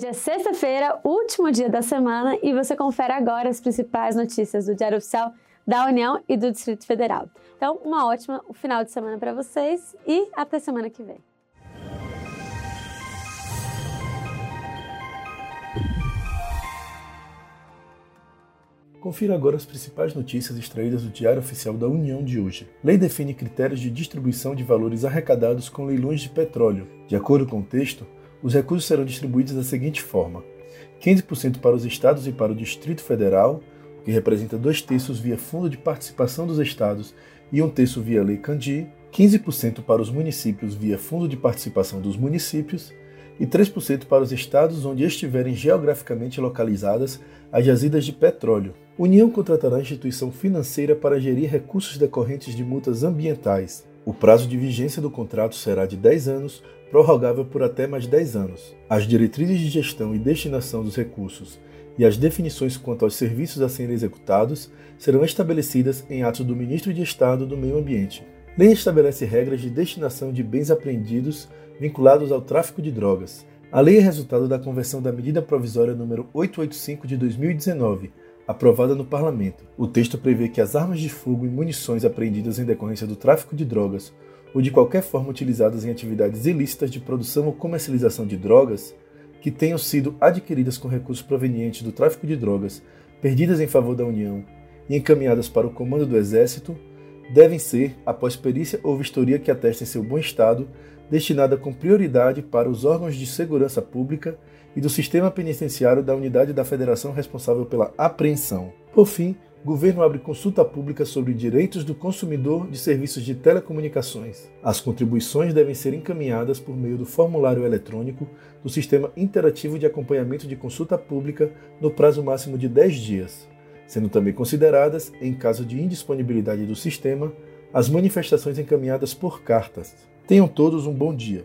Hoje é sexta-feira, último dia da semana, e você confere agora as principais notícias do Diário Oficial da União e do Distrito Federal. Então, uma ótima final de semana para vocês e até semana que vem. Confira agora as principais notícias extraídas do Diário Oficial da União de hoje. Lei define critérios de distribuição de valores arrecadados com leilões de petróleo. De acordo com o texto, os recursos serão distribuídos da seguinte forma: 15% para os estados e para o Distrito Federal, o que representa dois terços via Fundo de Participação dos Estados e um terço via Lei Candi, 15% para os municípios via Fundo de Participação dos Municípios e 3% para os estados onde estiverem geograficamente localizadas as jazidas de petróleo. União contratará instituição financeira para gerir recursos decorrentes de multas ambientais. O prazo de vigência do contrato será de 10 anos, prorrogável por até mais 10 anos. As diretrizes de gestão e destinação dos recursos e as definições quanto aos serviços a serem executados serão estabelecidas em atos do Ministro de Estado do Meio Ambiente. Lei estabelece regras de destinação de bens apreendidos vinculados ao tráfico de drogas. A lei é resultado da conversão da medida provisória número 885 de 2019, aprovada no Parlamento. O texto prevê que as armas de fogo e munições apreendidas em decorrência do tráfico de drogas ou de qualquer forma utilizadas em atividades ilícitas de produção ou comercialização de drogas que tenham sido adquiridas com recursos provenientes do tráfico de drogas, perdidas em favor da União e encaminhadas para o comando do Exército, devem ser, após perícia ou vistoria que atestem seu bom estado, destinada com prioridade para os órgãos de segurança pública e do sistema penitenciário da unidade da federação responsável pela apreensão. Por fim, governo abre consulta pública sobre direitos do consumidor de serviços de telecomunicações. As contribuições devem ser encaminhadas por meio do formulário eletrônico do Sistema Interativo de Acompanhamento de Consulta Pública no prazo máximo de 10 dias, sendo também consideradas, em caso de indisponibilidade do sistema, as manifestações encaminhadas por cartas. Tenham todos um bom dia.